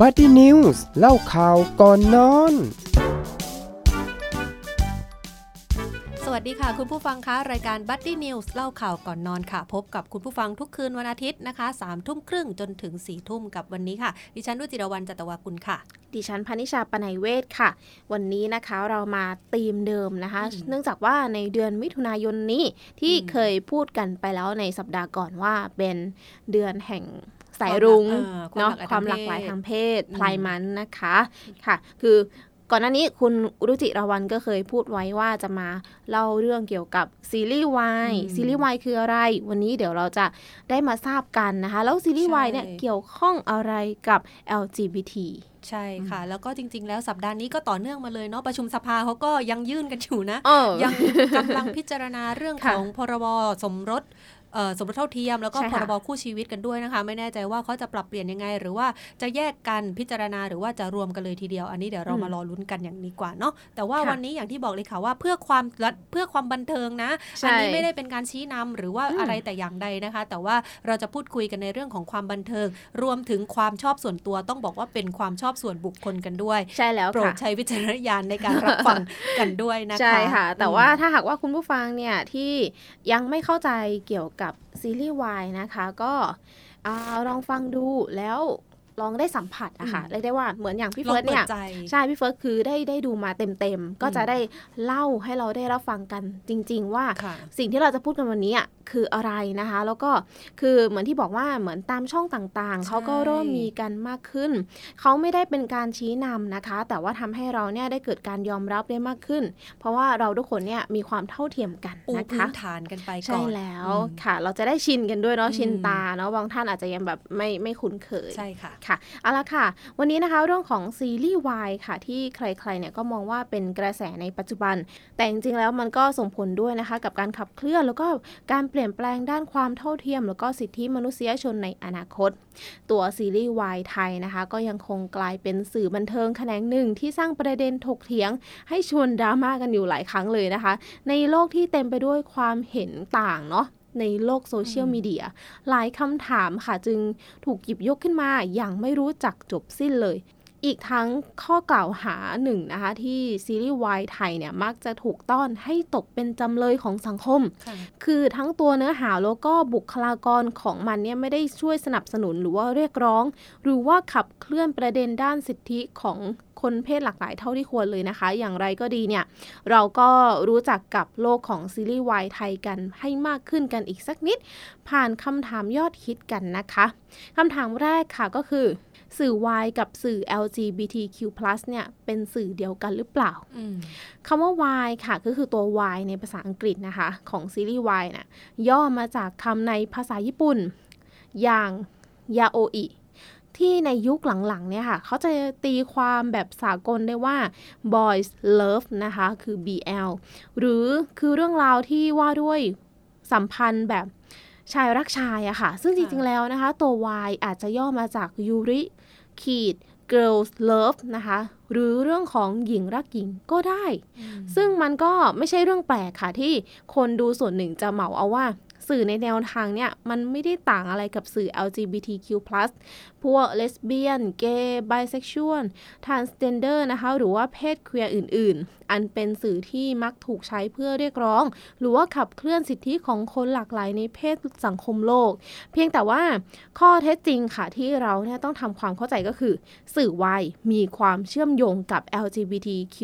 Buddy News เล่าข่าวก่อนนอน สวัสดีค่ะ คุณผู้ฟังคะรายการ Buddy News เล่าข่าวก่อนนอนค่ะ พบกับคุณผู้ฟังทุกคืนวันอาทิตย์นะคะ3ามทุ่มครึ่งจนถึง4ี่ทุ่มกับวันนี้ค่ะ ดิฉันรุจิรวรรณจัตวากุลค่ะ ดิฉันพนิชาปนัยเวศค่ะ วันนี้นะคะเรามาธีมเดิมนะคะอืมเนื่องจากว่าในเดือนมิถุนายนนี้ที่อืมเคยพูดกันไปแล้วในสัปดาห์ก่อนว่าเป็นเดือนแห่ง สายรุ้งเออเนาะความมคาวหหลาลากกหหลาลายยทาทางงเพเพศศพลายมันนะคะค่ะ คือก่อนหน้านี้คุณรุจิราวันก็เคยพูดไว้ว่าจะมาเล่าเรื่องเกี่ยวกับซีรีส์วายอืมซีรีส์วายคืออะไร วันนี้เดี๋ยวเราจะได้มาทราบกันนะคะ แล้วซีรีส์วายเนี่ยใช่เกี่ยวข้องอะไรกับ LGBT ใช่ค่ะ แล้วก็จริง ๆ แล้วสัปดาห์นี้ก็ต่อเนื่องมาเลยเนาะประชุมสภาเขาก็ยังยื่นกันอยู่นะเออยังกำลังพิจารณาเรื่องค่ะของพรบสมรสเอ่อ สมรสเท่าเทียมแล้วก็ใช่พค่ะรบคู่ชีวิตกันด้วยนะคะ ไม่แน่ใจว่าเขาจะปรับเปลี่ยนยังไง หรือว่าจะแยกกันพิจารณาหรือว่าจะรวมกันเลยทีเดียว อันนี้เดี๋ยวเราอืมมารอลุ้นกันอย่างนี้กว่าเนาะแต่ว่าค่ะวันนี้อย่างที่บอกเลยค่ะว่าเพื่อความรัดเพื่อความบันเทิงนะใช่อันี้ไม่ได้เป็นการชี้นำหรือว่าอืมอะไรแต่อย่างใดนะคะ แต่ว่าเราจะพูดคุยกันในเรื่องของความบันเทิง รวมถึงความชอบส่วนตัวต้องบอกว่าเป็นความชอบส่วนบุคคลกันด้วย ใช่แล้วโปรดค่ะใช้วิจารณญาณในการรับฟังกันด้วยนะคะใช่ค่ะ แต่อืมว่าถ้าหากว่าคุณผู้ฟังเนี่ยที่ยังไม่เข้าใจเกี่ยวกับซีรีส์วายนะคะ ก็ลองฟังดูแล้ว ลองได้สัมผัสอะค่ะอืมเรียกได้ว่าเหมือนอย่างพี่ลองเฟิร์สเนี่ดใจใช่พี่เฟิร์สคือได้ได้ดูมาเต็มๆก็จะได้เล่าให้เราได้รับฟังกันจริง ๆ ว่าค่ะสิ่งที่เราจะพูดกันวันนี้อะคืออะไรนะคะ แล้วก็คือเหมือนที่บอกว่าเหมือนตามช่องต่างๆเขาก็เริ่มมีกันมากขึ้นเขาไม่ได้เป็นการชี้นำนะคะ แต่ว่าทำให้เราเนี่ยได้เกิดการยอมรับได้มากขึ้น เพราะว่าเราทุกคนเนี่ยมีความเท่าเทียมกันปูนะพื้คะนฐานกันไปก่อนใช่แล้วอืมค่ะ เราจะได้ชินกันด้วยเนาะอืมชินตาเนาะบางท่านอาจจะยังแบบไม่ไม่คุ้นเคยใช่ค่ะค่ะเอาละค่ะ วันนี้นะคะเรื่องของซีรีส์วายค่ะที่ใครๆเนี่ยก็มองว่าเป็นกระแสในปัจจุบัน แต่จริงๆแล้วมันก็ส่งผลด้วยนะคะกับการขับเคลื่อนแล้วก็การเปลี่ยนแปลงด้านความเท่าเทียม แล้วก็สิทธิมนุษยชนในอนาคต ตัวซีรีส์วายไทยนะคะ ก็ยังคงกลายเป็นสื่อบันเทิงแขนงหนึ่งที่สร้างประเด็นถกเถียง ให้ชวนดราม่ากันอยู่หลายครั้งเลยนะคะ ในโลกที่เต็มไปด้วยความเห็นต่างเนาะ ในโลกโซเชียลมีเดียหลายคำถามค่ะจึงถูกหยิบยกขึ้นมาอย่างไม่รู้จักจบสิ้นเลย อีกทั้งข้อกล่าวหาหนึ่งนะคะ ที่ซีรีส์วายไทยเนี่ย มักจะถูกต้อนให้ตกเป็นจำเลยของสังคมค่ะคือทั้งตัวเนื้อหาแล้วก็บุคลากรของมันเนี่ย ไม่ได้ช่วยสนับสนุนหรือว่าเรียกร้อง หรือว่าขับเคลื่อนประเด็นด้านสิทธิของคนเพศหลากหลายเท่าที่ควรเลยนะคะ อย่างไรก็ดีเนี่ย เราก็รู้จักกับโลกของซีรีส์วายไทยกันให้มากขึ้นกันอีกสักนิด ผ่านคำถามยอดฮิตกันนะคะคำถามแรกค่ะก็คือ สื่อวายกับสื่อ LGBTQ+ เนี่ยเป็นสื่อเดียวกันหรือเปล่าอืมคำว่า Y ค่ะก็คือตัว Y ในภาษาอังกฤษนะคะ ของซีรีส์ Y นะย่อมาจากคำในภาษาญี่ปุ่น อย่างยาโออิที่ในยุคหลังๆเนี่ยค่ะ เขาจะตีความแบบสากลได้ว่า boys love นะคะ คือ BL หรือคือเรื่องราวที่ว่าด้วยสัมพันธ์แบบชายรักชายอะค่ะ ซึ่งจริงๆแล้วนะคะ ตัว Y อาจจะย่อมาจากยูริ ขีด girls love นะคะ หรือเรื่องของหญิงรักหญิงก็ได้ ซึ่งมันก็ไม่ใช่เรื่องแปลกค่ะที่คนดูส่วนหนึ่งจะเหมาเอาว่า สื่อในแนวทางเนี่ย มันไม่ได้ต่างอะไรกับสื่อ LGBTQ+ พวกเลสเบี้ยน เกย์ ไบเซ็กชวลทรานสเจนเดอร์นะคะ หรือว่าเพศเคลียร์อื่น ๆ อันเป็นสื่อที่มักถูกใช้เพื่อเรียกร้อง หรือว่าขับเคลื่อนสิทธิของคนหลากหลายในเพศสังคมโลก เพียงแต่ว่าข้อเท็จจริงค่ะที่เราเนี่ยต้องทำความเข้าใจก็คือ สื่อวายมีความเชื่อมโยงกับ LGBTQ+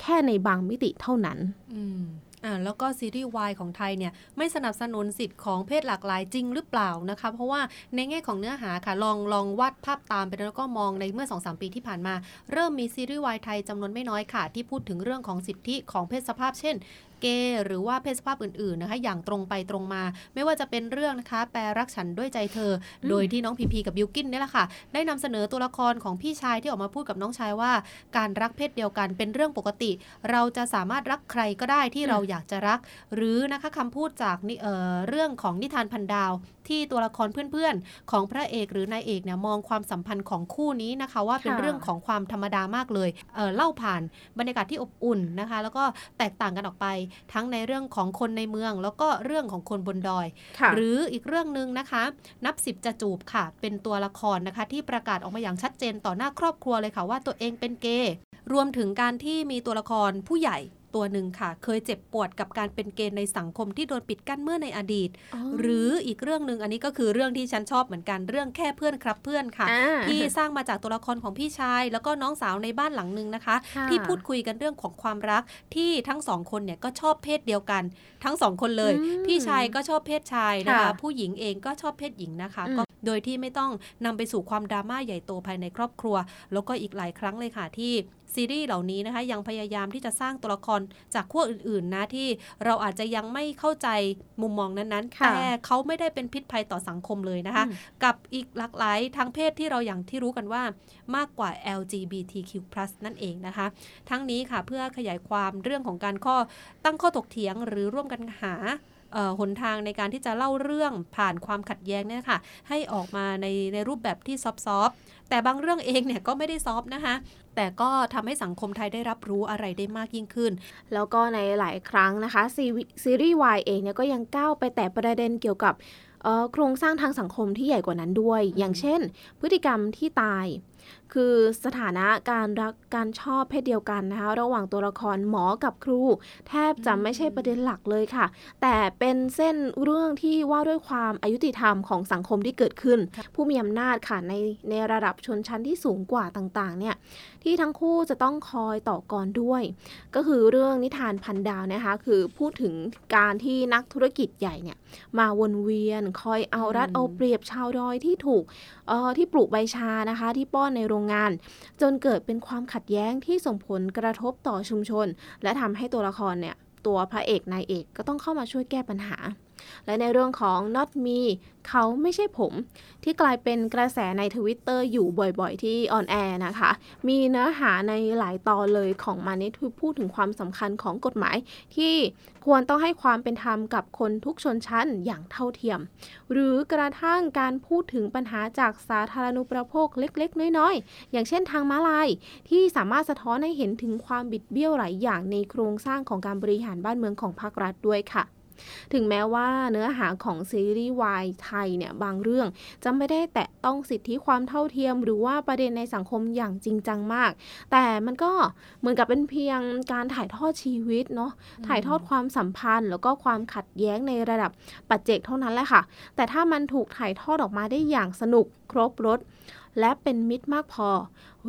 แค่ในบางมิติเท่านั้น อืม อ่าแล้วก็ซีรีส์วายของไทยเนี่ยไม่สนับสนุนสิทธิ์ของเพศหลากหลายจริงหรือเปล่านะคะเพราะว่าในแง่ของเนื้อหาค่ะลองลองวาดภาพตามไปแล้วก็มองในเมื่อ2-3ปีที่ผ่านมา เริ่มมีซีรีส์วายไทยจำนวนไม่น้อยค่ะ ที่พูดถึงเรื่องของสิทธิของเพศสภาพ เช่น เกย์หรือว่าเพศสภาพอื่นๆนะคะอย่างตรงไปตรงมา ไม่ว่าจะเป็นเรื่องนะคะ แปรรักฉันด้วยใจเธอ โดยที่น้องพีพีกับบิวกินเนี่ยแหละค่ะ ได้นำเสนอตัวละครของพี่ชายที่ออกมาพูดกับน้องชายว่า การรักเพศเดียวกันเป็นเรื่องปกติ เราจะสามารถรักใครก็ได้ที่เราอยากจะรัก หรือนะคะคำพูดจากนิเอ่อเรื่องของนิทานพันดาวที่ตัวละครเพื่อนๆ ของพระเอกหรือนายเอกเนี่ยมองความสัมพันธ์ของคู่นี้นะคะว่าเป็นค่ะเรื่องของความธรรมดามากเลยเอ่อเล่าผ่านบรรยากาศที่อบอุ่นนะคะ แล้วก็แตกต่างกันออกไปทั้งในเรื่องของคนในเมือง แล้วก็เรื่องของคนบนดอยค่ะหรืออีกเรื่องหนึ่งนะคะ นับสิบจะจูบค่ะ เป็นตัวละครนะคะ ที่ประกาศออกมาอย่างชัดเจนต่อหน้าครอบครัวเลยค่ะว่าตัวเองเป็นเกย์รวมถึงการที่มีตัวละครผู้ใหญ่ ตัวหนึ่งค่ะ เคยเจ็บปวดกับการเป็นเกย์ในสังคมที่โดนปิดกั้นเมื่อในอดีต หรืออีกเรื่องหนึ่งอันนี้ก็คือเรื่องที่ฉันชอบเหมือนกันเรื่องแค่เพื่อนครับเพื่อนค่ะอ่าที่สร้างมาจากตัวละครของพี่ชาย แล้วก็น้องสาวในบ้านหลังหนึ่งนะคะค่ะที่พูดคุยกันเรื่องของความรักที่ทั้งสองคนเนี่ยก็ชอบเพศเดียวกัน ทั้งสองคนเลยอืมพี่ชายก็ชอบเพศชายนะคะค่ะผู้หญิงเองก็ชอบเพศหญิงนะคะอืมก็โดยที่ไม่ต้องนำไปสู่ความดราม่าใหญ่โตภายในครอบครัว แล้วก็อีกหลายครั้งเลยค่ะที่ซีรีส์เหล่านี้นะคะยังพยายามที่จะสร้างตัวละครจากขั้วอื่นๆนะที่เราอาจจะยังไม่เข้าใจมุมมองนั้นๆค่ะแต่เขาไม่ได้เป็นพิษภัยต่อสังคมเลยนะคะอืมกับอีกหลากหลายทางเพศที่เราอย่างที่รู้กันว่ามากกว่า LGBTQ+ นั่นเองนะคะ ทั้งนี้ค่ะเพื่อขยายความเรื่องของการข้อตั้งข้อถกเถียงหรือร่วมกันหาเอ่อหนทางในการที่จะเล่าเรื่องผ่านความขัดแย้งเนี่ยค่ะให้ออกมาในในรูปแบบที่ซอฟต์ๆ แต่บางเรื่องเองเนี่ยก็ไม่ได้ซอฟนะคะแต่ก็ทำให้สังคมไทยได้รับรู้อะไรได้มากยิ่งขึ้น แล้วก็ในหลายครั้งนะคะซีรีส์วายเองเนี่ยก็ยังก้าวไปแต่ประเด็นเกี่ยวกับโครงสร้างทางสังคมที่ใหญ่กว่านั้นด้วย อย่างเช่น พฤติกรรมที่ตายคือสถานะการรักการชอบเพศเดียวกันนะคะระหว่างตัวละครหมอกับครู แทบจะไม่ใช่ประเด็นหลักเลยค่ะ แต่เป็นเส้นเรื่องที่ว่าด้วยความอายุติธรรมของสังคมที่เกิดขึ้น ผู้มีอำนาจค่ะในในระดับชนชั้นที่สูงกว่าต่างๆเนี่ยที่ทั้งคู่จะต้องคอยต่อกรด้วย ก็คือเรื่องนิทานพันดาวนะคะคือพูดถึงการที่นักธุรกิจใหญ่เนี่ยมาวนเวียนคอยเอารัดอืมเอาเปรียบชาวดอยที่ถูกเอ่อที่ปลูกใบชานะคะ ที่ป้อนในโรงงาน จนเกิดเป็นความขัดแย้งที่ส่งผลกระทบต่อชุมชน และทำให้ตัวละครเนี่ยตัวพระเอกนายเอกก็ต้องเข้ามาช่วยแก้ปัญหา และในเรื่องของ Not Me เขาไม่ใช่ผม ที่กลายเป็นกระแสในทวิตเตอร์อยู่บ่อยๆ ที่ on air นะคะ มีเนื้อหาในหลายตอนเลยของมันนี่คือพูดถึงความสำคัญของกฎหมาย ที่ควรต้องให้ความเป็นธรรมกับคนทุกชนชั้นอย่างเท่าเทียม หรือกระทั่งการพูดถึงปัญหาจากสาธารณูปโภคเล็กๆ น้อยๆ อย่างเช่นทางม้าลาย ที่สามารถสะท้อนให้เห็นถึงความบิดเบี้ยวหลายอย่างในโครงสร้างของการบริหารบ้านเมืองของภาครัฐด้วยค่ะ ถึงแม้ว่าเนื้อหาของซีรีส์วายไทยเนี่ยบางเรื่องจะไม่ได้แตะต้องสิทธิความเท่าเทียม หรือว่าประเด็นในสังคมอย่างจริงจังมาก แต่มันก็เหมือนกับเป็นเพียงการถ่ายทอดชีวิตเนาะถ่ายทอดความสัมพันธ์ แล้วก็ความขัดแย้งในระดับปัจเจกเท่านั้นแหละค่ะ แต่ถ้ามันถูกถ่ายทอดออกมาได้อย่างสนุกครบรสและเป็นมิตรมากพอ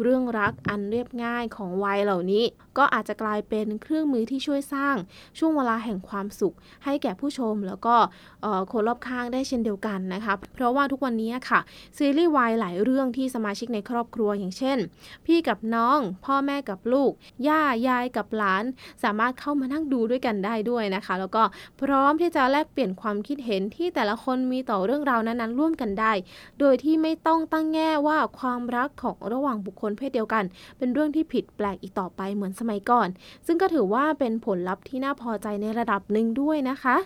เรื่องรักอันเรียบง่ายของวัยเหล่านี้ ก็อาจจะกลายเป็นเครื่องมือที่ช่วยสร้างช่วงเวลาแห่งความสุข ให้แก่ผู้ชมแล้วก็คนรอบข้างได้เช่นเดียวกันนะคะ เพราะว่าทุกวันนี้ค่ะซีรีส์วายหลายเรื่องที่สมาชิกในครอบครัวอย่างเช่น พี่กับน้อง พ่อแม่กับลูก ย่ายายกับหลาน สามารถเข้ามานั่งดูด้วยกันได้ด้วยนะคะ แล้วก็พร้อมที่จะแลกเปลี่ยนความคิดเห็นที่แต่ละคนมีต่อเรื่องราวนั้นๆร่วมกันได้ โดยที่ไม่ต้องตั้งแง่ว่าความรักของระหว่างบุคคลเพศเดียวกัน เป็นเรื่องที่ผิดแปลกอีกต่อไปเหมือนสมัยก่อน ซึ่งก็ถือว่าเป็นผลลัพธ์ที่น่าพอใจในระดับหนึ่งด้วยนะคะ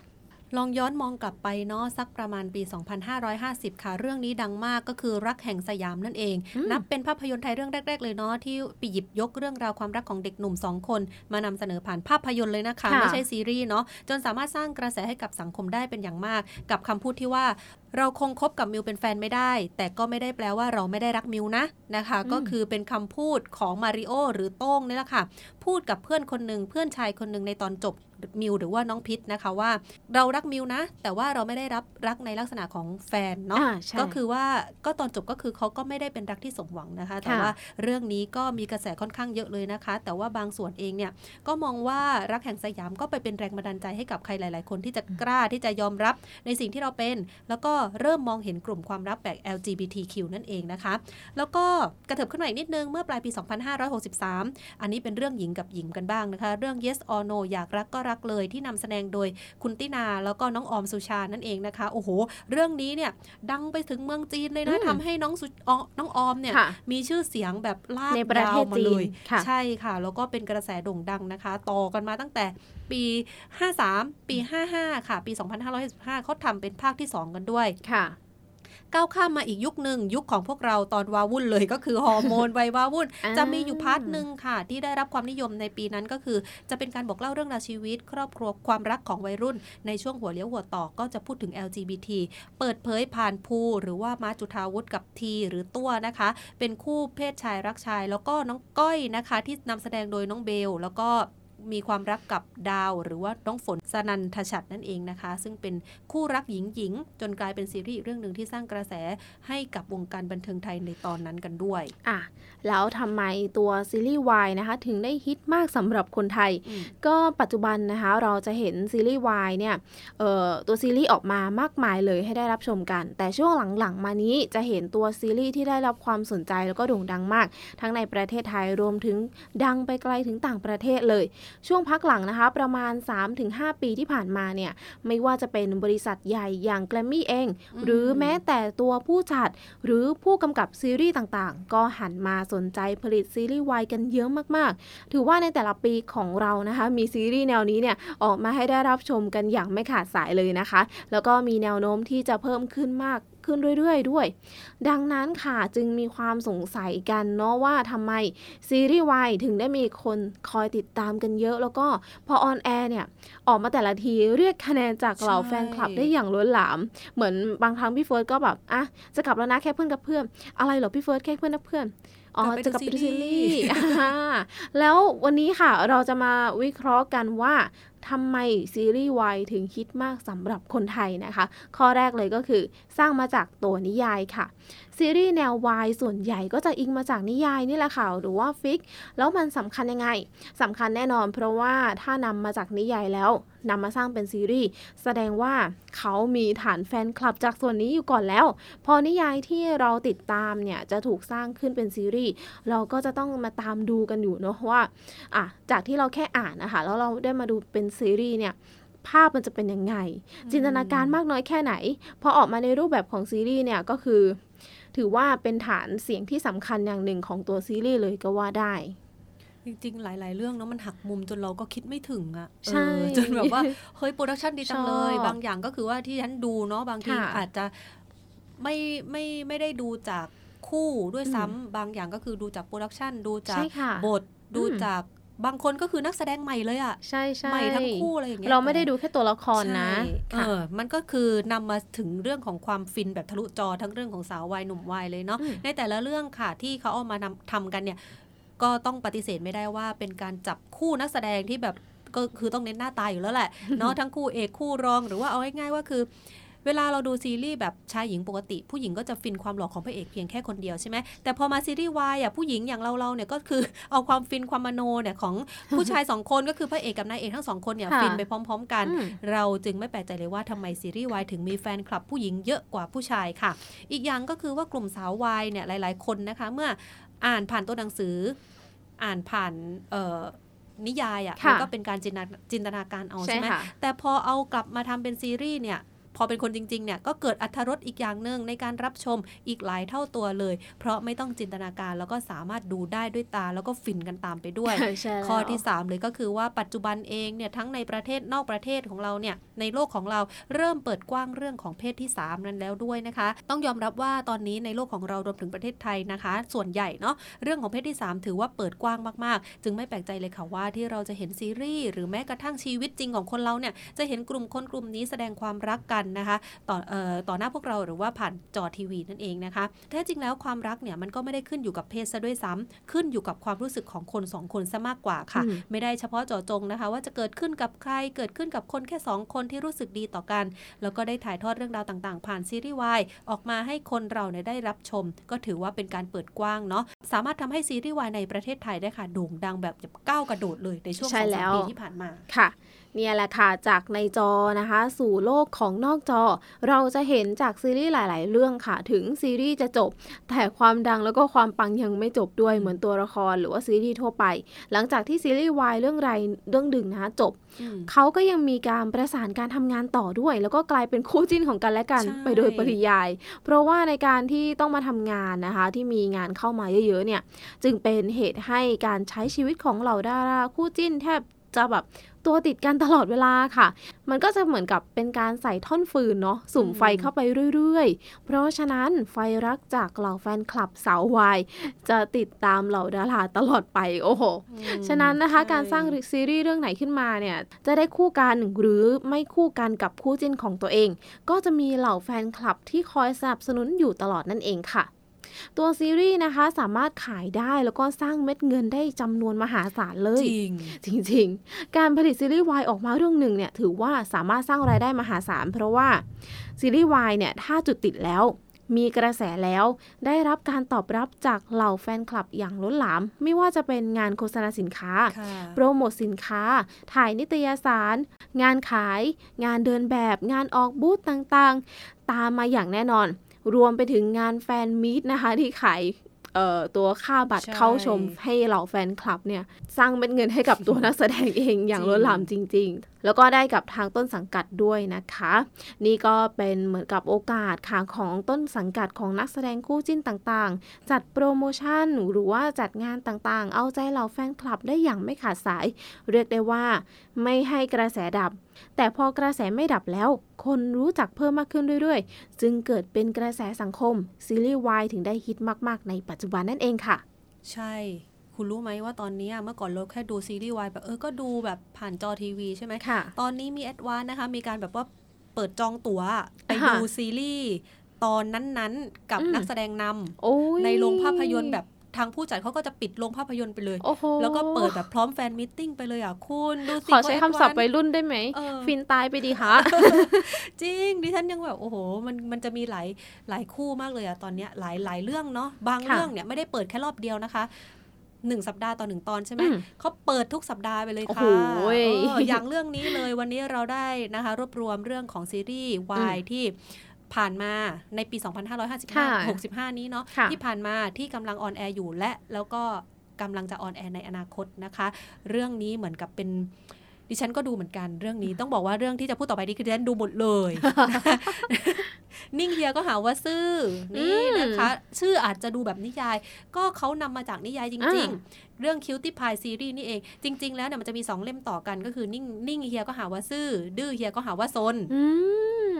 ลองย้อนมองกลับไปเนาะสักประมาณปี 2550 ค่ะ เรื่องนี้ดังมากก็คือรักแห่งสยามนั่นเองอืมนับเป็นภาพยนตร์ไทยเรื่องแรก ๆ เลยเนาะที่ไปหยิบยกเรื่องราวความรักของเด็กหนุ่มสองคน มานำเสนอผ่านภาพยนตร์เลยนะคะค่ะไม่ใช่ซีรีส์เนาะจนสามารถสร้างกระแสให้กับสังคมได้เป็นอย่างมาก กับคำพูดที่ว่าเราคงคบกับมิวเป็นแฟนไม่ได้ แต่ก็ไม่ได้แปลว่าเราไม่ได้รักมิวนะนะคะอืมก็คือเป็นคำพูดของมาริโอหรือโต้งนี่แหละค่ะ พูดกับเพื่อนคนหนึ่งเพื่อนชายคนหนึ่งในตอนจบ มิวหรือว่าน้องพิษนะคะว่า เรารักมิวนะ แต่ว่าเราไม่ได้รับรักในลักษณะของแฟนเนาะอ่าใช่ก็คือว่าก็ตอนจบก็คือเขาก็ไม่ได้เป็นรักที่สมหวังนะคะ แต่ค่ะว่าเรื่องนี้ก็มีกระแสค่อนข้างเยอะเลยนะคะ แต่ว่าบางส่วนเองเนี่ยก็มองว่ารักแห่งสยามก็ไปเป็นแรงบันดาลใจให้กับใครหลาย ๆ คนที่จะกล้าที่จะยอมรับในสิ่งที่เราเป็น แล้วก็เริ่มมองเห็นกลุ่มความรักแบบ LGBTQ นั่นเองนะคะ แล้วก็กระเถิบขึ้นมาอีกนิดนึงเมื่อปลายปี 2563 อันนี้เป็นเรื่องหญิงกับหญิงกันบ้างนะคะ เรื่อง Yes or No อยากรักก็รักเลยที่นำแสดงโดยคุณตินาแล้วก็น้องออมสุชานั่นเองนะคะโอ้โห เรื่องนี้เนี่ยดังไปถึงเมืองจีนเลยนะอืมทำให้น้องสุออน้องออมเนี่ยค่ะมีชื่อเสียงแบบลากในประเทศยาวมาจีเลนยค่ะใช่ค่ะ แล้วก็เป็นกระแสโด่งดังนะคะ ต่อกันมาตั้งแต่ปี 53 ปี 55 ค่ะ ปี 2565เขาทำเป็นภาคที่ 2 กันด้วยค่ะ ก้าวข้ามมาอีกยุคหนึ่งยุคของพวกเราตอนว้าวุ่นเลยก็คือฮอร์โมนวัยว้าวุ่นอ่าจะมีอยู่ part หนึ่งค่ะ ที่ได้รับความนิยมในปีนั้นก็คือ จะเป็นการบอกเล่าเรื่องราวชีวิต ครอบครัวความรักของวัยรุ่น ในช่วงหัวเลี้ยวหัวต่อก็จะพูดถึง LGBT เปิดเผยผ่านภูหรือว่ามาร์ชจุฑาวุฒิกับธีร์หรือตั้วนะคะ เป็นคู่เพศชายรักชาย แล้วก็น้องก้อยนะคะ ที่นำแสดงโดยน้องเบล แล้วก็ มีความรักกับดาว หรือว่าน้องฝนศนันธฉัตรนั่นเองนะคะ ซึ่งเป็นคู่รักหญิงหญิงๆจนกลายเป็นซีรีส์อีกเรื่องหนึ่งที่สร้างกระแสให้กับวงการบันเทิงไทยในตอนนั้นกันด้วยอะแล้วทำไมตัวซีรีส์วายนะคะถึงได้ฮิตมากสำหรับคนไทยอืมก็ปัจจุบันนะคะเราจะเห็นซีรีส์วายเนี่ยเอ่อตัวซีรีส์ออกมามากมายเลยให้ได้รับชมกัน แต่ช่วงหลังๆ มานี้จะเห็นตัวซีรีส์ที่ได้รับความสนใจแล้วก็โด่งดังมาก ทั้งในประเทศไทยรวมถึงดังไปไกลถึงต่างประเทศเลยช่วงพักหลังนะคะประมาณ 3-5 ปีที่ผ่านมาเนี่ยไม่ว่าจะเป็นบริษัทใหญ่อย่างแกรมมี่เองอืมหรือแม้แต่ตัวผู้จัด หรือผู้กำกับซีรีส์ต่างๆ ก็หันมาสนใจผลิตซีรีส์วายกันเยอะมากๆ ถือว่าในแต่ละปีของเรานะคะมีซีรีส์แนวนี้เนี่ยออกมาให้ได้รับชมกันอย่างไม่ขาดสายเลยนะคะ แล้วก็มีแนวโน้มที่จะเพิ่มขึ้นมาก ขึ้นเรื่อยๆ ด้วย ดังนั้นค่ะจึงมีความสงสัยกันเนาะว่าทำไมซีรีส์วายถึงได้มีคนคอยติดตามกันเยอะ แล้วก็พอ on air เนี่ย ออกมาแต่ละทีเรียกคะแนนจากเหล่าใช่แฟนคลับได้อย่างล้นหลาม เหมือนบางครั้งพี่เฟิร์สก็แบบอะจะกลับแล้วนะแค่เพื่อนกับเพื่อนอะไรเหรอพี่เฟิร์สแค่เพื่อนกับเพื่อนอ๋อกลับไปจะกลับไปดูซีรีส์ส์อ่าแล้ววันนี้ค่ะเราจะมาวิเคราะห์กันว่า ทำไมซีรีส์วายถึงฮิตมากสำหรับคนไทยนะคะ ข้อแรกเลยก็คือสร้างมาจากตัวนิยายค่ะ ซีรีส์แนววายส่วนใหญ่ก็จะอิงมาจากนิยายนี่แหละค่ะหรือว่าฟิก แล้วมันสำคัญยังไงสำคัญแน่นอน เพราะว่าถ้านำมาจากนิยายแล้วนำมาสร้างเป็นซีรีส์แสดงว่าเขามีฐานแฟนคลับจากส่วนนี้อยู่ก่อนแล้ว พอนิยายที่เราติดตามเนี่ยจะถูกสร้างขึ้นเป็นซีรีส์เราก็จะต้องมาตามดูกันอยู่เนาะว่าอะจากที่เราแค่อ่านนะคะแล้วเราได้มาดูเป็นซีรีส์เนี่ยภาพมันจะเป็นยังไง จินตนาการมากน้อยแค่ไหน พอออกมาในรูปแบบของซีรีส์เนี่ยก็คือ ถือว่าเป็นฐานเสียงที่สำคัญอย่างหนึ่งของตัวซีรีส์เลยก็ว่าได้จริงๆ หลาย ๆ เรื่องเนาะมันหักมุมจนเราก็คิดไม่ถึงอะใช่เออจนแบบว่าเฮ้ย production ดีจังเลยชอบบางอย่างก็คือว่าที่ฉันดูเนาะบางทีค่ะอาจจะไม่ไม่ไม่ได้ดูจากคู่ด้วยซ้ำบางอย่างก็คือดูจาก production ดูจากใช่ค่ะบทดูอืมจาก บางคนก็คือนักแสดงใหม่เลยอะใช่ใช่ใหม่ทั้งคู่อะไรอย่างเงี้ยเราไม่ได้ดูแค่ตัวละครนะใช่ค่ะเออมันก็คือนำมาถึงเรื่องของความฟินแบบทะลุจอทั้งเรื่องของสาววายหนุ่มวายเลยเนาะอืมในแต่ละเรื่องค่ะที่เขาเอามานำทำกันเนี่ย ก็ต้องปฏิเสธไม่ได้ว่าเป็นการจับคู่นักแสดงที่แบบก็คือต้องเน้นหน้าตาอยู่แล้วแหละเนาะทั้งคู่เอกคู่รองหรือว่าเอาง่ายๆว่าคือ เวลาเราดูซีรีส์แบบชายหญิงปกติ ผู้หญิงก็จะฟินความหล่อของพระเอกเพียงแค่คนเดียวใช่ไหมแต่พอมาซีรีส์วายอะผู้หญิงอย่างเราเราๆเนี่ยก็คือเอาความฟินความมโนเนี่ยของผู้ชายสองคนก็คือพระเอกกับนายเอกทั้งสองคนเนี่ยค่ะฟินไปพร้อม ๆ กันอืมเราจึงไม่แปลกใจเลยว่าทำไมซีรีส์วายถึงมีแฟนคลับผู้หญิงเยอะกว่าผู้ชายค่ะ อีกอย่างก็คือว่ากลุ่มสาววายเนี่ยหลาย ๆ คนนะคะเมื่ออ่านผ่านตัวหนังสือ อ่านผ่านเอ่อนิยายอะ่ะค่ะมันก็เป็นการจินตนาจินตนาการเอาใช่ใช่ไหมค่ะแต่พอเอากลับมาทำเป็นซีรีส์เนี่ย พอเป็นคนจริงๆเนี่ยก็เกิดอัธรสอีกอย่างหนึ่งในการรับชมอีกหลายเท่าตัวเลย เพราะไม่ต้องจินตนาการแล้วก็สามารถดูได้ด้วยตาแล้วก็ฟินกันตามไปด้วยใช่แล้วข้อที่ 3 เลยก็คือว่าปัจจุบันเองเนี่ยทั้งในประเทศนอกประเทศของเราเนี่ยในโลกของเราเริ่มเปิดกว้างเรื่องของเพศที่ 3 นั้นแล้วด้วยนะคะ ต้องยอมรับว่าตอนนี้ในโลกของเรารวมถึงประเทศไทยนะคะ ส่วนใหญ่เนาะเรื่องของเพศที่ 3 ถือว่าเปิดกว้างมากๆ จึงไม่แปลกใจเลยค่ะว่าที่เราจะเห็นซีรีส์หรือแม้กระทั่งชีวิตจริงของคนเราเนี่ยจะเห็นกลุ่มคนกลุ่มนี้แสดงความรักกันนะคะต่อเอ่อต่อหน้าพวกเราหรือว่าผ่านจอทีวีนั่นเองนะคะแท้จริงแล้วความรักเนี่ยมันก็ไม่ได้ขึ้นอยู่กับเพศซะด้วยซ้ำขึ้นอยู่กับความรู้สึกของคนสองคนซะมากกว่าค่ะอืมไม่ได้เฉพาะเจาะจงนะคะ ว่าจะเกิดขึ้นกับใครเกิดขึ้นกับคนแค่สองคนที่รู้สึกดีต่อกัน แล้วก็ได้ถ่ายทอดเรื่องราวต่างๆ ผ่านซีรีส์วายออกมาให้คนเราเนี่ยได้รับชม ก็ถือว่าเป็นการเปิดกว้างเนาะสามารถทำให้ซีรีส์วายในประเทศไทยได้ค่ะโด่งดังแบบก้าวกระโดดเลยในช่วงใช่สองแล้สามวปีที่ผ่านมาค่ะ เนี่ยแหละค่ะจากในจอนะคะ สู่โลกของนอกจอ เราจะเห็นจากซีรีส์หลาย ๆ เรื่องค่ะ ถึงซีรีส์จะจบ แต่ความดังแล้วก็ความปังยังไม่จบด้วยเหมือนตัวละครหรือว่าซีรีส์ทั่วไป หลังจากที่ซีรีส์วายเรื่องไรเรื่องดึงนะคะจบอืมเขาก็ยังมีการประสานการทำงานต่อด้วย แล้วก็กลายเป็นคู่จิ้นของกันและกันใช่ไปโดยปริยาย เพราะว่าในการที่ต้องมาทำงานนะคะ ที่มีงานเข้ามาเยอะ ๆ เนี่ย จึงเป็นเหตุให้การใช้ชีวิตของเหล่าดาราคู่จิ้นแทบ จะแบบตัวติดกันตลอดเวลาค่ะ มันก็จะเหมือนกับเป็นการใส่ท่อนฟืนเนาะสุ่มไฟเข้าไปเรื่อยๆ เพราะฉะนั้นไฟรักจากเหล่าแฟนคลับสาววายจะติดตามเหล่าดาราตลอดไปโอ้โห ฉะนั้นนะคะใช่การสร้างซีรีส์เรื่องไหนขึ้นมาเนี่ยจะได้คู่กันหรือไม่คู่กันกับคู่จิ้นของตัวเอง ก็จะมีเหล่าแฟนคลับที่คอยสนับสนุนอยู่ตลอดนั่นเองค่ะ ตัวซีรีส์นะคะสามารถขายได้แล้วก็สร้างเม็ดเงินได้จำนวนมหาศาลเลย จริงจริงๆ การผลิตซีรีส์วายออกมาเรื่องหนึ่งเนี่ยถือว่าสามารถสร้างรายได้มหาศาลเพราะว่าซีรีส์วายเนี่ยถ้าจุดติดแล้วมีกระแสแล้วได้รับการตอบรับจากเหล่าแฟนคลับอย่างล้นหลาม ไม่ว่าจะเป็นงานโฆษณาสินค้าค่ะโปรโมทสินค้า ถ่ายนิตยสาร งานขาย งานเดินแบบ งานออกบูธต่างๆ ตามมาอย่างแน่นอน รวมไปถึงงานแฟนมีตนะคะ ที่ขายเอ่อตัวค่าบัตรใช่เข้าชมให้เหล่าแฟนคลับเนี่ยสร้างเม็ดเงินให้กับตัวนักแสดงเองอย่างล้นหลามจริง ๆ แล้วก็ได้กับทางต้นสังกัดด้วยนะคะ นี่ก็เป็นเหมือนกับโอกาสค่ะของต้นสังกัดของนักแสดงคู่จิ้นต่างๆ จัดโปรโมชั่นหรือว่าจัดงานต่างๆ เอาใจเหล่าแฟนคลับได้อย่างไม่ขาดสาย เรียกได้ว่าไม่ให้กระแสดับ แต่พอกระแสไม่ดับแล้ว คนรู้จักเพิ่มมากขึ้นเรื่อยๆ จึงเกิดเป็นกระแสสังคม ซีรีส์วายถึงได้ฮิตมาก ๆ ในปัจจุบันนั่นเองค่ะ ใช่ คุณรู้ไหมว่าตอนนี้อะเมื่อก่อนเราแค่ดูซีรีส์วายแบบเออก็ดูแบบผ่านจอทีวีใช่ไหมค่ะ ตอนนี้มีแอดวานนะคะ มีการแบบว่าเปิดจองตั๋วไปค่ะดูซีรีส์ตอนนั้นๆ กับอืมนักแสดงนำโอ้ยในโรงภาพยนตร์แบบ ทางผู้จัดเขาก็จะปิดโรงภาพยนตร์ไปเลยโอ้โหแล้วก็เปิดแบบพร้อมแฟนมิทติ้งไปเลยอะคุณดูสิขอใช้ว่าคำศัพท์ Advance วัยรุ่นได้ไหมเออฟินตายไปดีคะจริงดิฉันยังแบบโอ้โห มันมันจะมีหลายหลายคู่มากเลยอะตอนเนี้ยหลายหลายเรื่องเนาะบางค่ะเรื่องเนี่ยไม่ได้เปิดแค่รอบเดียวนะคะหนึ่งสัปดาห์ต่อหนึ่งตอนใช่ไหมอืมเขาเปิดทุกสัปดาห์ไปเลยโอ้ค่ะโหเอออย่างเรื่องนี้เลยวันนี้เราได้นะคะ รวบรวมเรื่องของซีรีส์วายที่ ผ่านมาในปีค่ะ2555 65 นี้เนาะค่ะที่ผ่านมาที่กำลัง on air อยู่และแล้วก็กำลังจะ on air ในอนาคตนะคะ เรื่องนี้เหมือนกับเป็นดิฉันก็ดูเหมือนกันเรื่องนี้ต้องบอกว่าเรื่องที่จะพูดต่อไปนี้คือดิฉันดูหมดเลย นิ่งเฮียก็หาว่าซื่อนี่นะคะ ชื่ออาจจะดูแบบนิยาย ก็เขานำมาจากนิยายจริงอ่าๆเรื่อง Cutie Pie Series นี่เอง จริง ๆ แล้วเนี่ยมันจะมี 2 เล่มต่อกันก็คือนิ่งนิ่งเฮียก็หาว่าซื่อ ดื้อเฮียก็หาว่าซน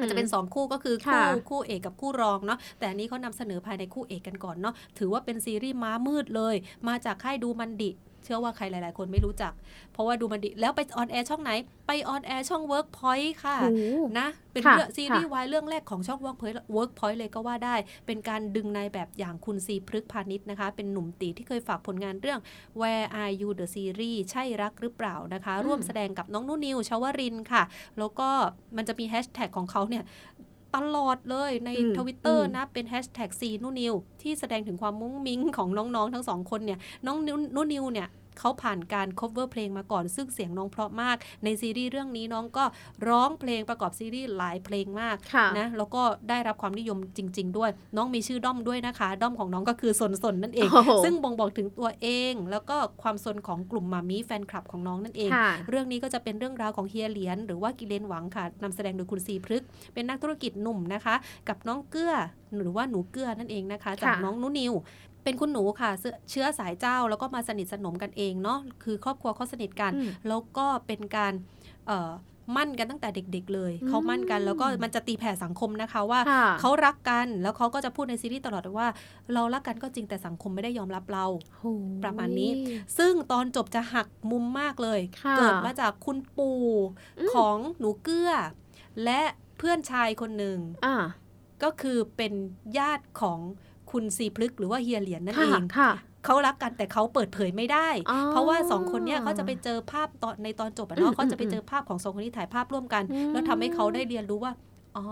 อืมมันจะเป็น 2 คู่ก็คือค่ะคู่คู่เอกกับคู่รองเนาะแต่อันนี้เขานำเสนอภายในคู่เอกกันก่อนเนาะถือว่าเป็นซีรีส์ม้ามืดเลย มาจากค่ายดูมันดิ เชื่อว่าใครหลาย ๆ คนไม่รู้จัก เพราะว่าดูมันดิแล้วไป on air ช่องไหน ไป on air ช่อง Workpoint ค่ะโอ้โหนะ เป็นค่ะเรื่องซีรีส์วายเรื่องแรกของช่อง Workpoint Workpoint เลยก็ว่าได้ เป็นการดึงนายแบบอย่างคุณซีพฤกษ์พาณิชย์นะคะ เป็นหนุ่มตี๋ที่เคยฝากผลงานเรื่อง Why R U the Series ใช่รักหรือเปล่านะคะอืมร่วมแสดงกับน้องนุ่นนิวชาวรินทร์ค่ะ แล้วก็มันจะมีแฮชแท็กของเขาเนี่ย ตลอดเลยในอืมทวิตเตอร์อืมนะเป็นแฮชแท็กซีนุนิวที่แสดงถึงความมุ้งมิ้งของน้องๆทั้งสองคนเนี่ยน้องนุนุนิวเนี่ย เขาผ่านการ cover เพลงมาก่อน ซึ่งเสียงน้องเพราะมากในซีรีส์เรื่องนี้น้องก็ร้องเพลงประกอบซีรีส์หลายเพลงมากค่ะนะแล้วก็ได้รับความนิยมจริง ๆ ด้วย น้องมีชื่อด้อมด้วยนะคะ ด้อมของน้องก็คือสนสนนั่นเองโอ้โหซึ่งบ่งบอกถึงตัวเอง แล้วก็ความสนของกลุ่มมามีแฟนคลับของน้องนั่นเองค่ะเรื่องนี้ก็จะเป็นเรื่องราวของเฮียเหรียญหรือว่ากิเลนหวังค่ะนำแสดงโดยคุณซีพฤกษ์เป็นนักธุรกิจหนุ่มนะคะ กับน้องเกื้อหรือว่าหนูเกื้อนั่นเองนะคะจากค่ะน้องนุนิว เป็นคุณหนูค่ะเชื้อเชื้อสายเจ้าแล้วก็มาสนิทสนมกันเองเนาะคือครอบครัวเขาสนิทกันอืมแล้วก็เป็นการเอ่อมั่นกันตั้งแต่เด็ก ๆ เลยอืมเขามั่นกันแล้วก็มันจะตีแผ่สังคมนะคะว่าค่ะเขารักกันแล้วเขาก็จะพูดในซีรีส์ตลอดเลยว่า เรารักกันก็จริงแต่สังคมไม่ได้ยอมรับเราโหประมาณนี้ ซึ่งตอนจบจะหักมุมมากเลยค่ะเกิดมาจากคุณปู่อืมของหนูเกื้อ และเพื่อนชายคนหนึ่งอ่าก็คือเป็นญาติของ คุณซีพลึกษ์หรือว่าเฮียเหรียญนั่นเอค่ะงค่ะเขารักกันแต่เขาเปิดเผยไม่ได้อ๋อเพราะว่าสองคนเนี้ยเขาจะไปเจอภาพตอนในตอนจบอะเนาะอืมเขาจะไปเจอภาพของสองคนที่ถ่ายภาพร่วมกันอืมแล้วทำให้เขาได้เรียนรู้ว่าอ๋อ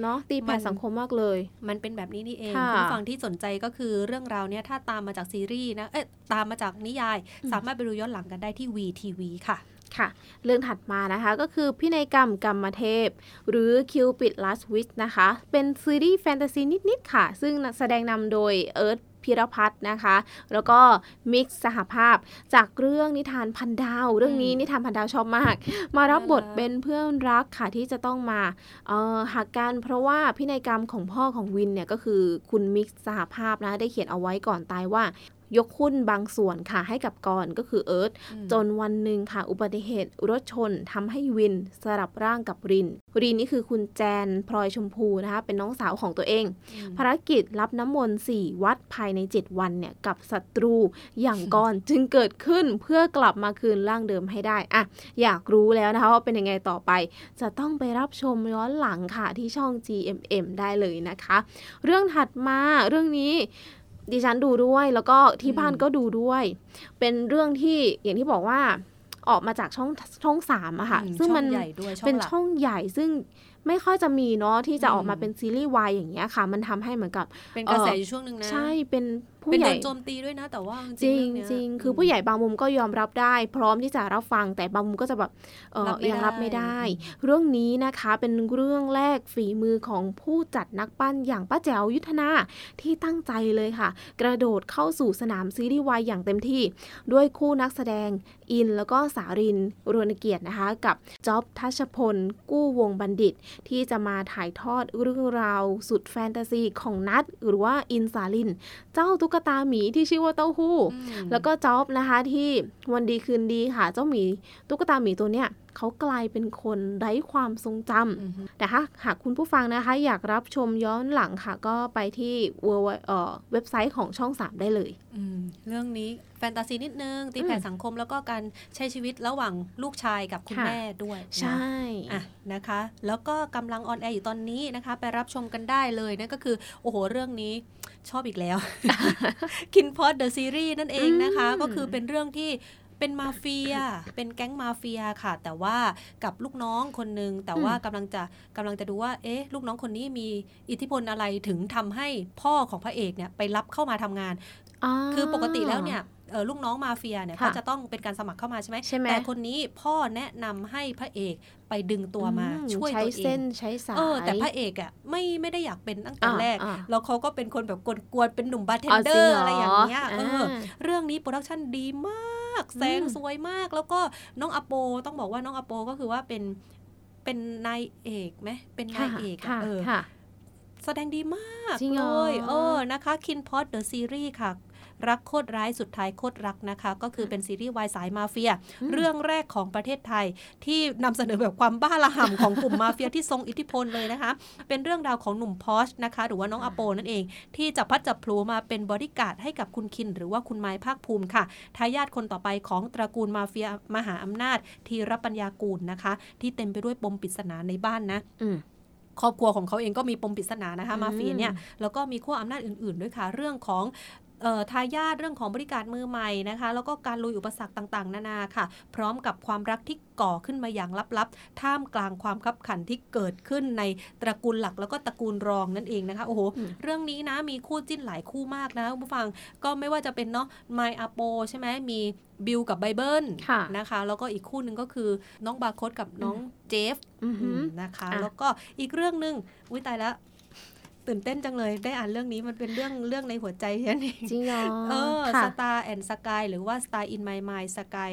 เนาะตีแผ่มันสังคมมากเลย มันเป็นแบบนี้นี่เองค่ะคุณผู้ฟังที่สนใจก็คือเรื่องราวเนี้ยถ้าตามมาจากซีรีส์นะเอ๊ะตามมาจากนิยายอืมสามารถไปดูย้อนหลังกันได้ที่ WeTV ค่ะ ค่ะ เรื่องถัดมานะคะก็คือพินัยกรรมกามเทพ หรือ Cupid's Last Wish นะคะ เป็นซีรีส์แฟนตาซีนิด ๆ ค่ะ ซึ่งแสดงนำโดยเอิร์ทพิรพัฒน์นะคะ แล้วก็มิกซ์สหภาพจากเรื่องนิทานพันดาว เรื่องนี้อืมนิทานพันดาวชอบมาก มารับบทน่ารักเป็นเพื่อนรักค่ะที่จะต้องมาเอ่อหักกันเพราะว่าพินัยกรรมของพ่อของวินเนี่ยก็คือคุณมิกซ์สหภาพนะได้เขียนเอาไว้ก่อนตายว่า ยกหุ้นบางส่วนค่ะให้กับกรก็คือเอิร์ธอืมจนวันหนึ่งค่ะ อุบัติเหตุรถชนทำให้วินสลับร่างกับริน รินนี่คือคุณแจนพลอยชมพูนะคะเป็นน้องสาวของตัวเองอืมภารกิจรับน้ำมนต์สี่วัดภายใน 7 วันเนี่ยกับศัตรูอย่างกรจึงเกิดขึ้นเพื่อกลับมาคืนร่างเดิมให้ได้อะอยากรู้แล้วนะคะว่าเป็นยังไงต่อไป จะต้องไปรับชมย้อนหลังค่ะที่ช่อง GMM ได้เลยนะคะ เรื่องถัดมาเรื่องนี้ ดิฉันดูด้วย แล้วก็ที่บ้านอืมก็ดูด้วย เป็นเรื่องที่อย่างที่บอกว่าออกมาจากช่องช่องสามอะค่ะอืมซึ่งช่อมันใหญ่ด้วยช่องเป็นหลักช่องใหญ่ซึ่งไม่ค่อยจะมีเนาะที่จะอืมออกมาเป็นซีรีส์วายอย่างเงี้ยค่ะ มันทำให้เหมือนกับ เป็นกระแสเอ่อออยู่ช่วงหนึ่งนะ ใช่เป็น ผู้เป็นใหโดญ่นโจมตีด้วยนะ แต่ว่าจริงเอเนี้ยจริงคือผู้ใหญ่บางมุมก็ยอมรับได้ พร้อมที่จะรับฟังแต่บางมุมก็จะแบบเออรับไม่ยังรับไม่ได้ได้อืมเรื่องนี้นะคะเป็นเรื่องแรกฝีมือของผู้จัดนักปั้นอย่างป้าแจ๋วยุทธนาที่ตั้งใจเลยค่ะ กระโดดเข้าสู่สนามซีรีส์วายอย่างเต็มที่ ด้วยคู่นักแสดงอินแล้วก็สารินรวนเกียรตินะคะ กับจ๊อบทัชพล กู้วงบัณฑิต ที่จะมาถ่ายทอดเรื่องราวสุดแฟนตาซีของนัทหรือว่าอินสาลิน เจ้าตุ๊กตาหมีที่ชื่อว่าเต้าหู้อืมแล้วก็จ๊อบนะคะที่วันดีคืนดีค่ะ เจ้าหมีตุ๊กตาหมีตัวเนี้ยเขากลายเป็นคนไร้ความทรงจำอือฮึแต่ถ้าหากคุณผู้ฟังนะคะ อยากรับชมย้อนหลังค่ะ ก็ไปที่เว็บเอ่อเว็บไซต์ของช่อง 3 ได้เลยอืมเรื่องนี้แฟนตาซีนิดนึง ตีแผ่อืมสังคมแล้วก็การใช้ชีวิตระหว่างลูกชายกับคุณค่ะแม่ด้วยนะใช่อะนะคะ แล้วก็กำลังออนแอร์อยู่ตอนนี้นะคะ ไปรับชมกันได้เลยนั่นก็คือ โอ้โห เรื่องนี้ ชอบอีกแล้ว คินพอดเดอะซีรีส์นั่นเองนะคะอืมก็คือเป็นเรื่องที่เป็นมาเฟีย เป็นแก๊งมาเฟียค่ะ แต่ว่ากับลูกน้องคนหนึ่งแต่ว่ากำลังจะกำลังจะดูว่า เอ๊ะ ลูกน้องคนนี้มีอิทธิพลอะไรถึงทำให้พ่อของพระเอกเนี่ยไปรับเข้ามาทำงานาคือปกติแล้วเนี่ยเอ่อ ลูกน้องมาเฟียเนี่ยค่ะเขาจะต้องเป็นการสมัครเข้ามาใช่ไหมใช่ไหมแต่คนนี้พ่อแนะนำให้พระเอกไปดึงตัวมาอืช่วยใช้ตัวเอเส้งนใช้สายเออแต่พระเอกอะไม่ไม่ได้อยากเป็นตั้งแต่อ่าแรกอ่าแล้วเขาก็เป็นคนแบบกวนๆเป็นหนุ่มบาร์เทนอ๋อเดจอริงร์เหรออะไรอย่างเงี้ยเอออ่าเรื่องนี้โปรดักชันดีมากแสงอืมสวยมาก แล้วก็น้องอโปต้องบอกว่าน้องอโปก็คือว่าเป็นเป็นนายเอกไหมเป็นนายเอกอะค่ะเออค่ะแสดงดีมากจริงเหเลรอยเออนะคะ KinnPorsche The Series ค่ะ รักโคตรร้ายสุดท้ายโคตรรักนะคะ ก็คือเป็นซีรีส์วายสายมาเฟียอืมเรื่องแรกของประเทศไทย ที่นำเสนอแบบความบ้าระห่ำของกลุ่มมาเฟียที่ทรงอิทธิพลเลยนะคะ เป็นเรื่องราวของหนุ่มพอร์ชนะคะ หรือว่าน้องอโปนั่นเอง ที่จับพลัดจับผลูมาเป็นบอดี้การ์ดให้กับคุณคิน หรือว่าคุณมายภาคภูมิค่ะทายาทคนต่อไปของตระกูลมาเฟียมหาอำนาจ ธีรปัญญากูลนะคะ ที่เต็มไปด้วยปมปริศนาในบ้านนะอืมครอบครัวของเขาเองก็มีปมปริศนานะคะอืมมาเฟียเนี่ยแล้วก็มีขั้วอำนาจอื่นๆด้วยค่ะ เรื่องของเอ่อ ทายาทเรื่องของบริการมือใหม่นะคะ แล้วก็การลุยอุปสรรคต่างๆ นานาค่ะ พร้อมกับความรักที่ก่อขึ้นมาอย่างลับๆ ท่ามกลางความคับขันที่เกิดขึ้นในตระกูลหลักแล้วก็ตระกูลรองนั่นเองนะคะโอ้โหอืมเรื่องนี้นะมีคู่จิ้นหลายคู่มากนะคุณผู้ฟังก็ไม่ว่าจะเป็นเนาะไมอาโปใช่ไหมมีบิลกับไบเบิลค่ะนะคะ แล้วก็อีกคู่หนึ่งก็คือน้องบาร์โคดกับน้องเจฟอือหือนะคะอะแล้วก็อีกเรื่องหนึ่งอุ้ยตายแล้ว ตื่นเต้นจังเลยได้อ่านเรื่องนี้มันเป็นเรื่องเรื่องในหัวใจฉันเองจริงเหรอเออค่ะ Star and Sky หรือว่า Star in My Mind Sky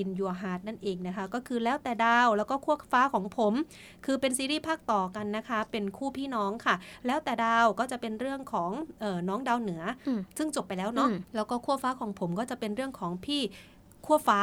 in Your Heart นั่นเองนะคะ ก็คือแล้วแต่ดาวแล้วก็ขั้วฟ้าของผม คือเป็นซีรีส์ภาคต่อกันนะคะ เป็นคู่พี่น้องค่ะ แล้วแต่ดาวก็จะเป็นเรื่องของเออน้องดาวเหนืออมซึ่งจบไปแล้วเนาะอืมแล้วก็ขั้วฟ้าของผมก็จะเป็นเรื่องของพี่ ขั้วฟ้า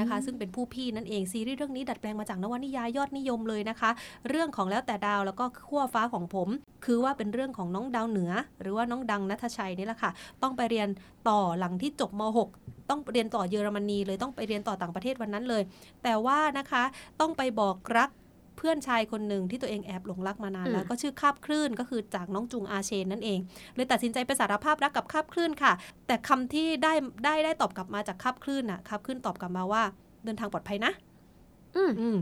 นะคะอืมซึ่งเป็นผู้พี่นั่นเองซีรีส์เรื่องนี้ดัดแปลงมาจากนวนิยายยอดนิยมเลยนะคะ เรื่องของแล้วแต่ดาวแล้วก็ขั้วฟ้าของผม คือว่าเป็นเรื่องของน้องดาวเหนือ หรือว่าน้องดังนัทชัยนี่แหละค่ะ ต้องไปเรียนต่อหลังที่จบม .6 ต้องเรียนต่อเยอรมนีเลยต้องไปเรียนต่อต่างประเทศวันนั้นเลย แต่ว่านะคะต้องไปบอกรัก เพื่อนชายคนหนึ่งที่ตัวเองแอบหลงรักมานานอืมแล้วก็ชื่อคาบคลื่นก็คือจากน้องจุงอาเชนนั่นเองเลยตัดสินใจไปสารภาพรักกับคาบคลื่นค่ะ แต่คำที่ได้ได้ได้ตอบกลับมาจากคาบคลื่นน่ะคาบคลื่นตอบกลับมาว่าเดินทางปลอดภัยนะ อืมอืม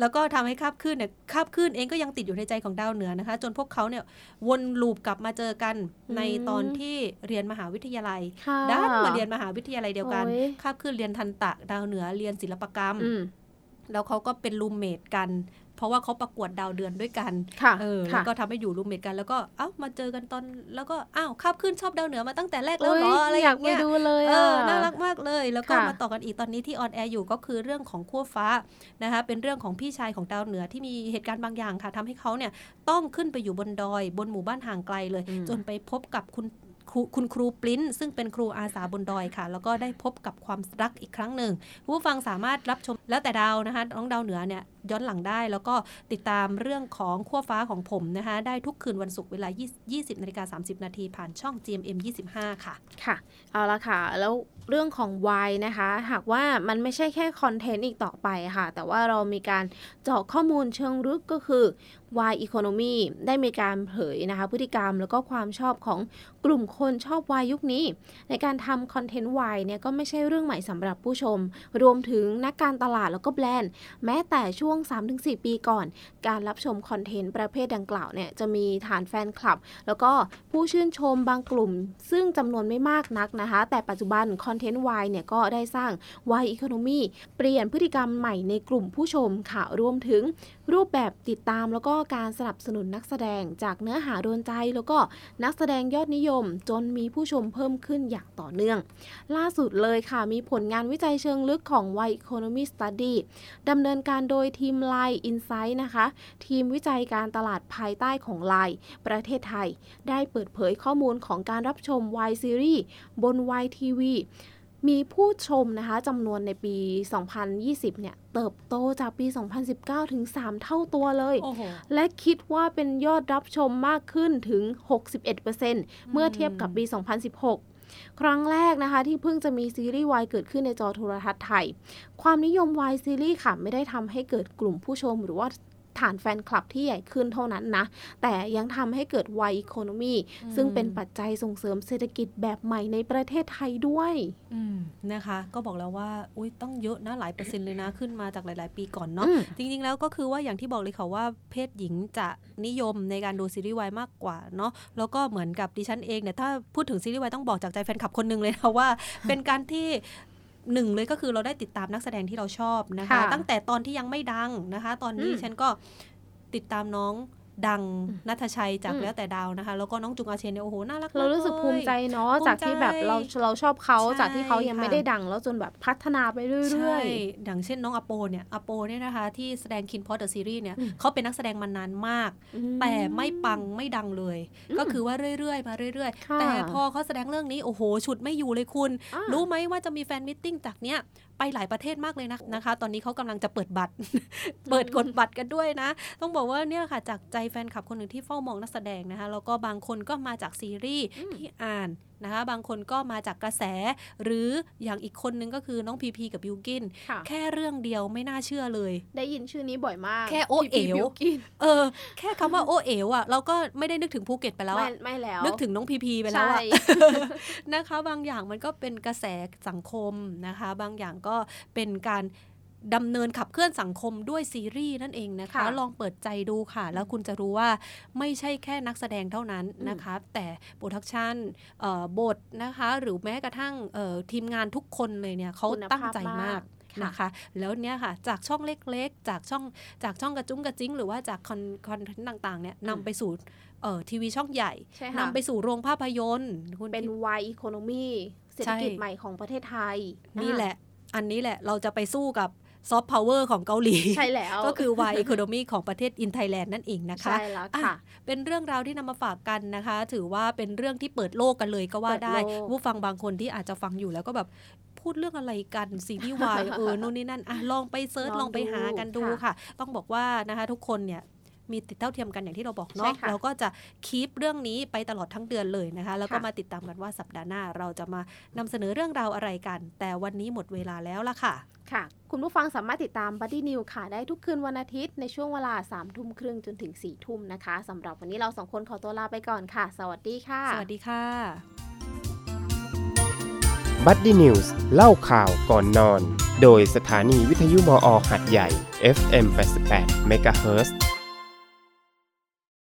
แล้วก็ทำให้คาบคลื่นเนี่ยคาบคลื่นเองก็ยังติดอยู่ในใจของดาวเหนือนะคะ จนพวกเขาเนี่ยวนลูปกลับมาเจอกันอืมในตอนที่เรียนมหาวิทยาลัยค่ะด้านมาเรียนมหาวิทยาลัยเดียวกันโอ้ยคาบคลื่นเรียนทันตะดาวเหนือเรียนศิลปกรรมอืม แล้วเขาก็เป็นรูมเมทกัน เพราะว่าเขาประกวดดาวเดือนด้วยกันค่ะเออค่ะแล้วก็ทำให้อยู่รูมเมทกัน แล้วก็เอ้ามาเจอกันตอนแล้วก็อ้าวคาบคลื่นชอบดาวเหนือมาตั้งแต่แรกแล้วเหรอโยอะไรออยากย่างไปเงี้ยดูเลยเออะอน่ารักมากเลย แล้วก็ค่ะมาต่อกันอีกตอนนี้ที่ออนแอร์อยู่ก็คือเรื่องของขั้วฟ้านะคะเป็นเรื่องของพี่ชายของดาวเหนือที่มีเหตุการณ์บางอย่างค่ะทำให้เขาเนี่ยต้องขึ้นไปอยู่บนดอย บนหมู่บ้านห่างไกลเลยอืมจนไปพบกับคุณ คุณครูปลิ้น ซึ่งเป็นครูอาสาบนดอยค่ะ แล้วก็ได้พบกับความรักอีกครั้งหนึ่งผู้ฟังสามารถรับชมแล้วแต่ดาวนะคะน้องดาวเหนือเนี่ยย้อนหลังได้ แล้วก็ติดตามเรื่องของขั้วฟ้าของผมนะคะได้ทุกคืนวันศุกร์เวลา 20นาฬิกา30 นาทีผ่านช่อง GMM 25 ค่ะ ค่ะ เอาละค่ะ แล้วเรื่องของวายนะคะ หากว่ามันไม่ใช่แค่คอนเทนต์อีกต่อไปค่ะ แต่ว่าเรามีการเจาะข้อมูลเชิงลึกก็คือ Y Economy ได้มีการเผยนะคะ พฤติกรรมแล้วก็ความชอบของกลุ่มคนชอบวายยุคนี้ ในการทำคอนเทนต์วายเนี่ยก็ไม่ใช่เรื่องใหม่สำหรับผู้ชม รวมถึงนักการตลาดแล้วก็แบรนด์ แม้แต่ช่วง 3-4 ปีก่อน การรับชมคอนเทนต์ประเภทดังกล่าวเนี่ยจะมีฐานแฟนคลับ แล้วก็ผู้ชื่นชมบางกลุ่ม ซึ่งจำนวนไม่มากนักนะคะ แต่ปัจจุบันคอนเทนต์วายเนี่ยก็ได้สร้าง Y Economy เปลี่ยนพฤติกรรมใหม่ในกลุ่มผู้ชมค่ะรวมถึงรูปแบบติดตามแล้วก็การสนับสนุนนักแสดงจากเนื้อหาโดนใจ แล้วก็นักแสดงยอดนิยม จนมีผู้ชมเพิ่มขึ้นอย่างต่อเนื่อง ล่าสุดเลยค่ะมีผลงานวิจัยเชิงลึกของ Y Economy Study ดำเนินการโดยทีม Line Insight นะคะ ทีมวิจัยการตลาดภายใต้ของ Line ประเทศไทย ได้เปิดเผยข้อมูลของการรับชม Y Series บน YTV มีผู้ชมนะคะจำนวนในปี 2020 เนี่ย เติบโตจากปี 2019 ถึง 3 เท่าตัวเลยโอ้โหและคิดว่าเป็นยอดรับชมมากขึ้นถึง 61%เมื่อเทียบกับปี 2016 ครั้งแรกนะคะ ที่เพิ่งจะมีซีรีส์วายเกิดขึ้นในจอโทรทัศน์ไทย ความนิยมวายซีรีส์ค่ะไม่ได้ทำให้เกิดกลุ่มผู้ชมหรือว่า ฐานแฟนคลับที่ใหญ่ขึ้นเท่านั้นนะ แต่ยังทำให้เกิดวายอีโคโนมีซึ่งเป็นปัจจัยส่งเสริมเศรษฐกิจแบบใหม่ในประเทศไทยด้วยอืมนะคะ ก็บอกแล้วว่าอุ้ยต้องเยอะนะหลายเปอร์เซ็นต์เลยนะขึ้นมาจากหลาย ๆ ปีก่อนเนาะอืมจริง ๆ แล้วก็คือว่าอย่างที่บอกเลยค่ะว่าเพศหญิงจะนิยมในการดูซีรีส์วายมากกว่าเนาะแล้วก็เหมือนกับดิฉันเองเนี่ยถ้าพูดถึงซีรีส์วายต้องบอกจากใจแฟนคลับคนหนึ่งเลยนะว่า เป็นการที่ หนึ่งเลยก็คือเราได้ติดตามนักแสดงที่เราชอบนะคะค่ะตั้งแต่ตอนที่ยังไม่ดังนะคะ ตอนนี้อืมฉันก็ติดตามน้อง ดังนัทชัยจากอืมแล้วแต่ดาวนะคะ แล้วก็น้องจุงอาเชนเนี่ยโอ้โหน่ารักเรารู้สึกลยภูมิใจเนาะภูมิใจจากที่แบบเราเราชอบเขาใช่จากที่เขายังไม่ค่ะได้ดัง แล้วจนแบบพัฒนาไปเรื่ใช่อยอย่างเช่นน้องอโปเนี่ยอโปเนี่ยนะคะ ที่แสดง KinnPorsche The Series เนี่ยอืมเขาเป็นนักแสดงมานานมากๆอืมแต่ไม่ปังไม่ดังเลยอืมก็คือว่าเรื่อยๆมาเรื่อยค่ะๆแต่พอเขาแสดงเรื่องนี้โอ้โห ฉุดไม่อยู่เลยคุณอ่ารู้ไหมว่าจะมี fan meeting จากเนี้ย ไปหลายประเทศมากเลยนะนะคะ ตอนนี้เขากำลังจะเปิดบัตร เปิดกดบัตรกันด้วยนะ ต้องบอกว่าเนี่ยค่ะจากใจแฟนคลับคนหนึ่งที่เฝ้ามองนักแสดงนะคะแล้วก็บางคนก็มาจากซีรีส์อืมที่อ่าน นะคะบางคนก็มาจากกระแส หรืออย่างอีกคนนึงก็คือน้องพีพีกับบิวกินค่ะแค่เรื่องเดียวไม่น่าเชื่อเลย ได้ยินชื่อนี้บ่อยมาก แค่โอเอ๋วพี่บิวกินเออ แค่คำว่าโอเอ๋วอะเราก็ไม่ได้นึกถึงภูเก็ตไปแล้วไม่อะไม่แล้ว นึกถึงน้องพีพีไปแล้วใช่อะนะคะ บางอย่างมันก็เป็นกระแสสังคมนะคะ บางอย่างก็เป็นการ ดำเนินขับเคลื่อนสังคมด้วยซีรีส์นั่นเองนะคะค่ะลองเปิดใจดูค่ะ แล้วคุณจะรู้ว่าไม่ใช่แค่นักแสดงเท่านั้นนะคะ แต่production เอ่อบทนะคะ หรือแม้กระทั่งเอ่อทีมงานทุกคนเลยเนี่ยเขาคุณภาพตั้งใจมากมากนะคะแล้วเนี่ยค่ะจากช่องเล็กๆ จากช่องจากช่องกระจุ้งกระจิ้งหรือว่าจากคอน content ต่างๆเนี่ยนำไปสู่เอ่อทีวีช่องใหญ่ใช่ค่ะนำไปสู่โรงภาพยนตร์คุณเป็นคิด Y Economy เศรษฐกิจใช่ใหม่ของประเทศไทย นี่แหละ อันนี้แหละเราจะไปสู้กับ ซอฟต์พาวเวอร์ของเกาหลี ใช่แล้ว ก็คือ Y Economy ของประเทศ in Thailand นั่นเองนะคะ ใช่แล้วอะค่ะ เป็นเรื่องราวที่นำมาฝากกันนะคะ ถือว่าเป็นเรื่องที่เปิดโลกกันเลยก็ว่าได้เปิดโลกผู้ฟังบางคนที่อาจจะฟังอยู่แล้วก็แบบพูดเรื่องอะไรกันซีรีส์วายเออนู่นนี่นั่นอะลองไป search ลองลองไปหากันดูดูค่ะค่ะ ต้องบอกว่านะคะทุกคนเนี่ย มีสิทธิ์เท่าเทียมกันอย่างที่เราบอกใช่เนาะค่ะเราก็จะ keep เรื่องนี้ไปตลอดทั้งเดือนเลยนะคะ แล้วก็ค่ะมาติดตามกันว่าสัปดาห์หน้าเราจะมานำเสนอเรื่องราวอะไรกัน แต่วันนี้หมดเวลาแล้วล่ะค่ะค่ะ คุณผู้ฟังสามารถติดตาม Buddy New ค่ะ ได้ทุกคืนวันอาทิตย์ในช่วงเวลา3ามทุ่มครึ่งจนถึง4ี่ทุ่มนะคะสำหรับวันนี้เราสองคนขอตัวลาไปก่อนค่ะ สวัสดีค่ะ สวัสดีค่ะบัดดี้นิวส์เล่าข่าวก่อนนอน โดยสถานีวิทยุมอหัดใหญ่ FM 88 MHz